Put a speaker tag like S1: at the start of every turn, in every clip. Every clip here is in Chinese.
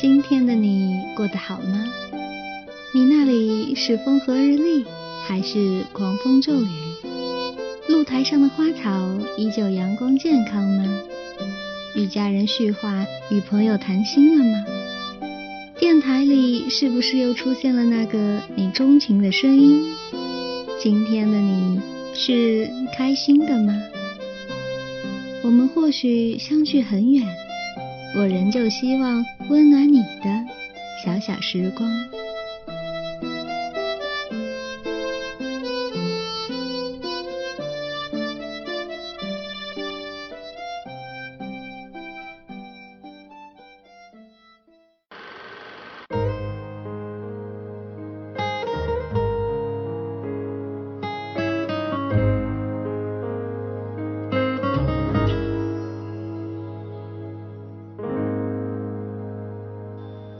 S1: 今天的你过得好吗？你那里是风和日丽，还是狂风骤雨？露台上的花草依旧阳光健康吗？与家人叙话，与朋友谈心了吗？电台里是不是又出现了那个你钟情的声音？今天的你是开心的吗？我们或许相距很远，我仍旧希望温暖你的小小时光。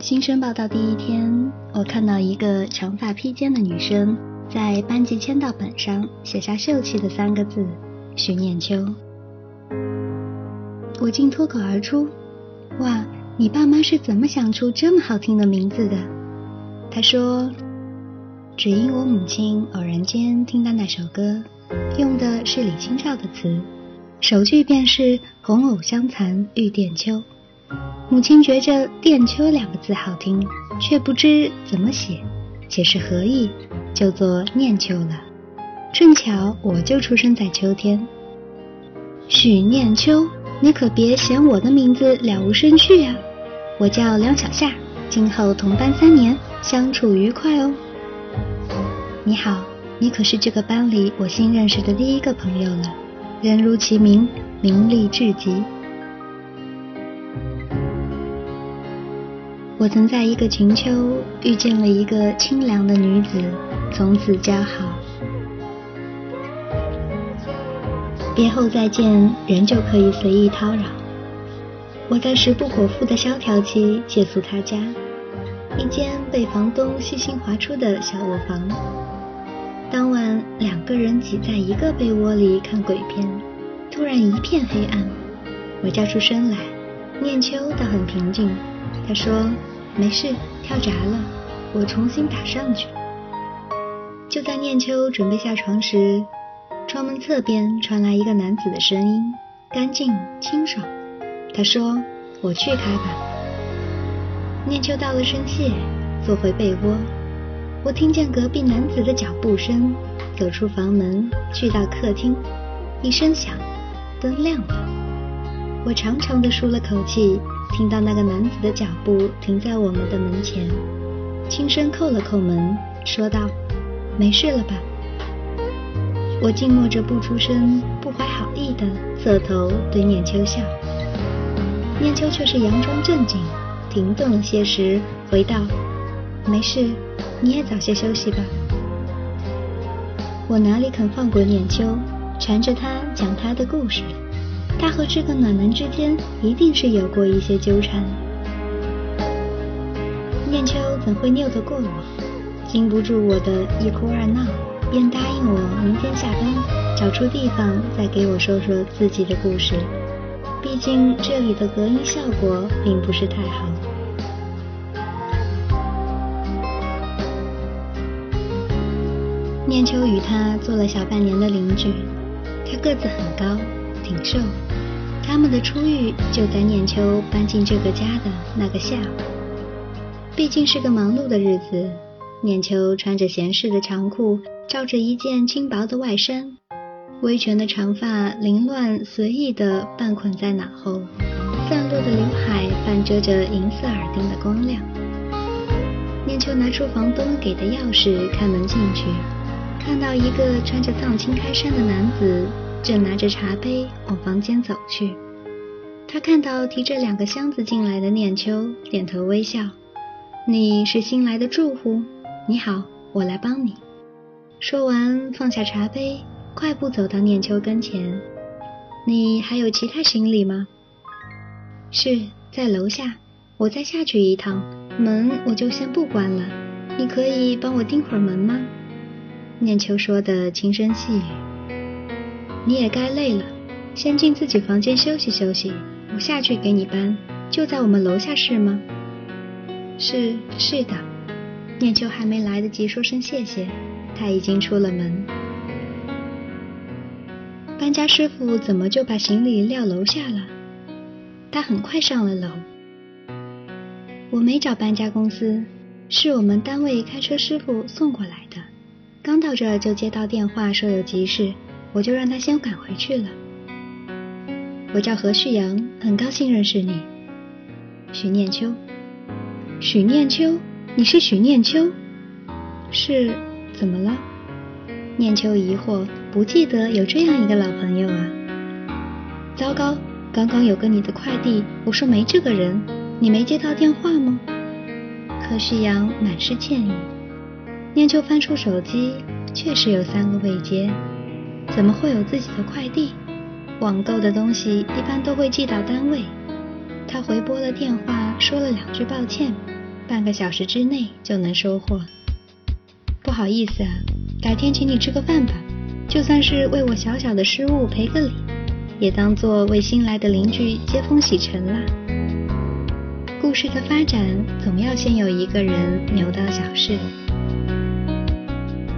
S1: 新生报道第一天，我看到一个长发披肩的女生在班级签到本上写下秀气的三个字“许念秋”。我竟脱口而出：“哇，你爸妈是怎么想出这么好听的名字的？”她说：“只因我母亲偶然间听到那首歌，用的是李清照的词，首句便是‘红藕香残玉簟秋’。”母亲觉着“靛秋”两个字好听，却不知怎么写，解释何意，就做念秋了。正巧我就出生在秋天。许念秋，你可别嫌我的名字了无生趣啊！我叫梁小夏，今后同班三年，相处愉快哦。你好，你可是这个班里我新认识的第一个朋友了。人如其名，名利至极。我曾在一个晴秋遇见了一个清凉的女子，从此交好。别后再见，仍旧可以随意叨扰。我在食不果腹的萧条期借宿他家，一间被房东细心划出的小卧房。当晚两个人挤在一个被窝里看鬼片，突然一片黑暗，我叫出声来，念秋倒很平静。他说：“没事，跳闸了，我重新打上去。”就在念秋准备下床时，窗门侧边传来一个男子的声音，干净清爽。他说：“我去开吧。”念秋道了声谢，坐回被窝。我听见隔壁男子的脚步声，走出房门，去到客厅，一声响，灯亮了。我长长的舒了口气。听到那个男子的脚步停在我们的门前，轻声叩了叩门，说道：“没事了吧？”我静默着不出声，不怀好意的侧头对念秋笑。念秋却是佯装正经，停顿了些时回道：“没事，你也早些休息吧。”我哪里肯放过念秋，缠着他讲他的故事。他和这个暖男之间一定是有过一些纠缠。念秋怎会拗得过我？经不住我的一哭二闹，便答应我明天下班找出地方再给我说说自己的故事。毕竟这里的隔音效果并不是太好。念秋与他做了小半年的邻居，他个子很高，挺瘦。他们的初遇就在念秋搬进这个家的那个下午。毕竟是个忙碌的日子，念秋穿着闲适的长裤，罩着一件轻薄的外衫，微卷的长发凌乱随意地半捆在脑后，散落的刘海半遮着银色耳钉的光亮。念秋拿出房东给的钥匙开门进去，看到一个穿着藏青开衫的男子。正拿着茶杯往房间走去，他看到提着两个箱子进来的念秋，点头微笑：“你是新来的住户？你好，我来帮你。”说完放下茶杯，快步走到念秋跟前：“你还有其他行李吗？”“是在楼下，我再下去一趟，门我就先不关了。你可以帮我盯会儿门吗？”念秋说的轻声细语。你也该累了，先进自己房间休息休息。我下去给你搬，就在我们楼下是吗？是是的。念秋还没来得及说声谢谢，他已经出了门。搬家师傅怎么就把行李撂楼下了？他很快上了楼。我没找搬家公司，是我们单位开车师傅送过来的。刚到这就接到电话说有急事，我就让他先赶回去了。我叫何旭阳，很高兴认识你，许念秋。许念秋。你是许念秋，是怎么了？念秋疑惑，不记得有这样一个老朋友啊。糟糕，刚刚有个你的快递，我说没这个人，你没接到电话吗？何旭阳满是歉意。念秋翻出手机，确实有三个未接，怎么会有自己的快递？网购的东西一般都会寄到单位。他回拨了电话，说了两句抱歉。半个小时之内就能收货。不好意思啊，改天请你吃个饭吧，就算是为我小小的失误赔个礼，也当做为新来的邻居接风洗尘啦。故事的发展总要先有一个人扭到小事。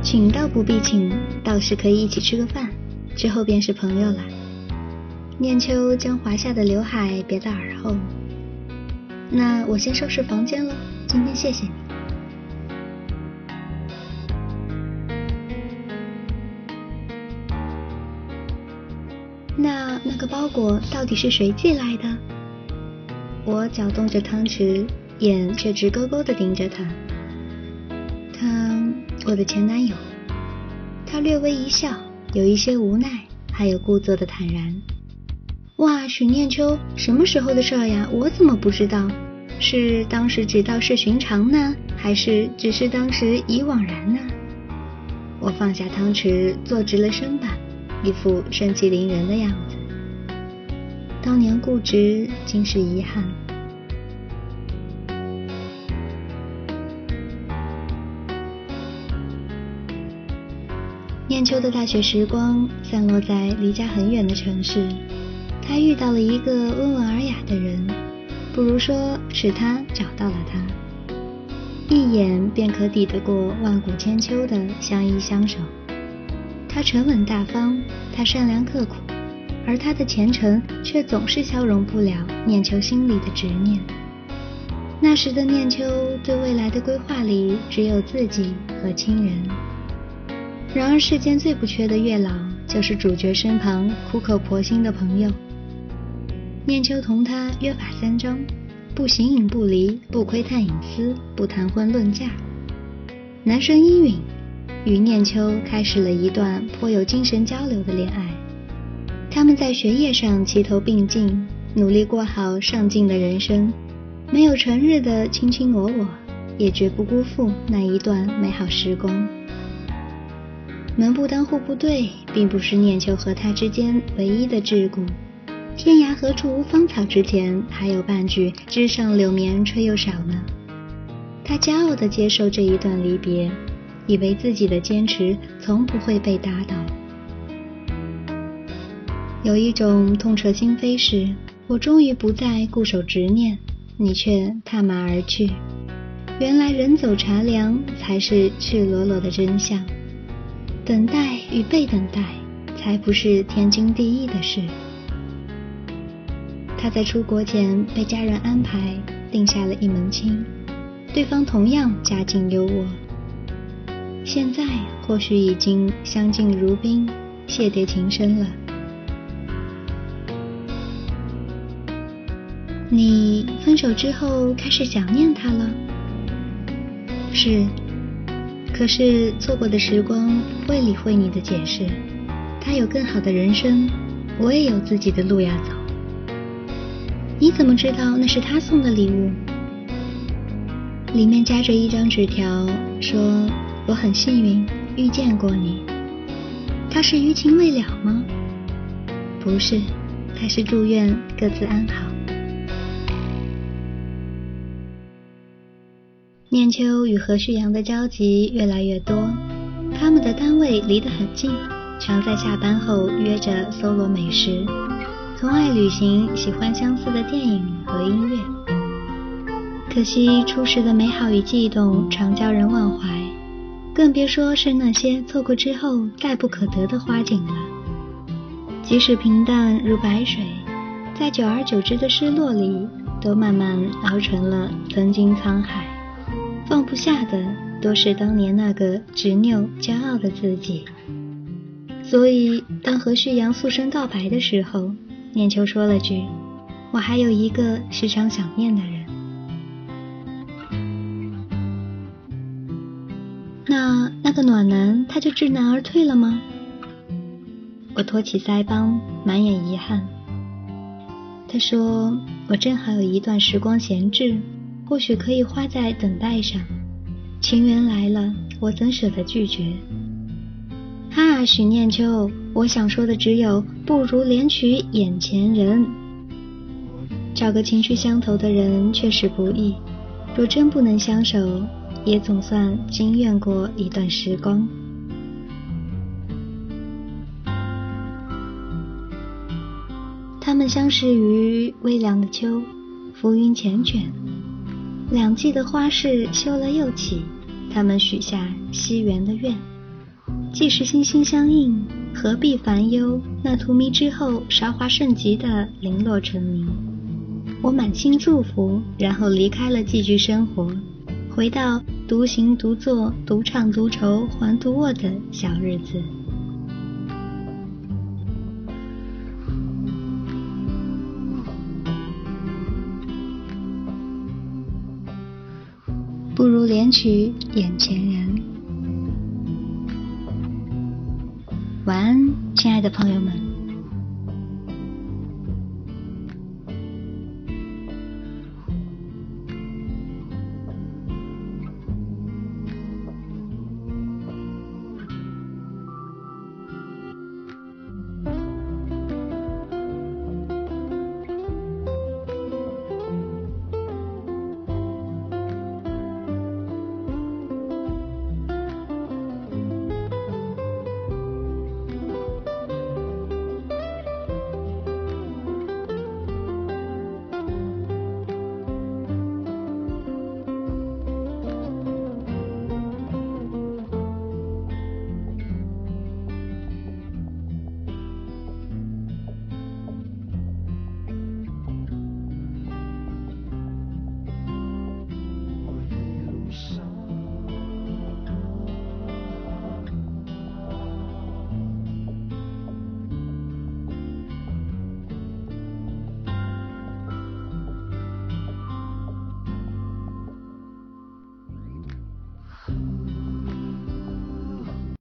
S1: 请倒不必请，倒是可以一起吃个饭，之后便是朋友了。念秋将华夏的刘海别在耳后。那我先收拾房间了。今天谢谢你。那那个包裹到底是谁寄来的？我搅动着汤匙，眼却直勾勾的盯着他。他，我的前男友。他略微一笑，有一些无奈，还有故作的坦然。哇，许念秋，什么时候的事呀？我怎么不知道？是当时只道是寻常呢，还是只是当时已惘然呢？我放下汤匙，坐直了身板，一副盛气凌人的样子。当年固执，今是遗憾。念秋的大学时光散落在离家很远的城市，他遇到了一个温文尔雅的人。不如说是他找到了他，一眼便可抵得过万古千秋的相依相守。他沉稳大方，他善良刻苦，而他的前程却总是消融不了念秋心里的执念。那时的念秋对未来的规划里只有自己和亲人。然而世间最不缺的月老，就是主角身旁苦口婆心的朋友。念秋同他约法三章：不形影不离，不窥探隐私，不谈婚论嫁。男生依允，与念秋开始了一段颇有精神交流的恋爱。他们在学业上齐头并进，努力过好上进的人生，没有成日的卿卿我我，也绝不辜负那一段美好时光。门不当户不对，并不是念秋和他之间唯一的桎梏。天涯何处无芳草之前，还有半句枝上柳绵吹又少呢。他骄傲地接受这一段离别，以为自己的坚持从不会被打倒。有一种痛彻心扉是，我终于不再固守执念，你却踏马而去。原来人走茶凉才是赤裸裸的真相，等待与被等待，才不是天经地义的事。他在出国前被家人安排定下了一门亲，对方同样家境优渥，现在或许已经相敬如宾，谢叠情深了。你分手之后开始想念他了？是，可是错过的时光不会理会你的解释，他有更好的人生，我也有自己的路要走。你怎么知道那是他送的礼物？里面夹着一张纸条，说我很幸运遇见过你。他是余情未了吗？不是，他是祝愿各自安好。念秋与何旭阳的交集越来越多，他们的单位离得很近，常在下班后约着搜罗美食。从爱旅行，喜欢相似的电影和音乐。可惜初时的美好与悸动常叫人忘怀，更别说是那些错过之后再不可得的花景了。即使平淡如白水，在久而久之的失落里，都慢慢熬成了曾经沧海。放不下的都是当年那个执拗骄傲的自己。所以，当何旭阳诉声告白的时候，念秋说了句：“我还有一个时常想念的人。”那那个暖男他就知难而退了吗？我托起腮帮，满眼遗憾。他说：“我正好有一段时光闲置，或许可以花在等待上。情缘来了，我怎舍得拒绝？”哈，许念秋，我想说的只有，不如怜取眼前人。找个情趣相投的人确实不易，若真不能相守，也总算经验过一段时光。他们相识于微凉的秋，浮云缱绻，两季的花事休了又起，他们许下惜缘的愿。既是心心相印，何必烦忧那荼蘼之后韶华盛极的零落成泥？我满心祝福，然后离开了寄居生活，回到独行独坐、独唱独愁、还独卧的小日子。不如怜取眼前人。晚安，亲爱的朋友们。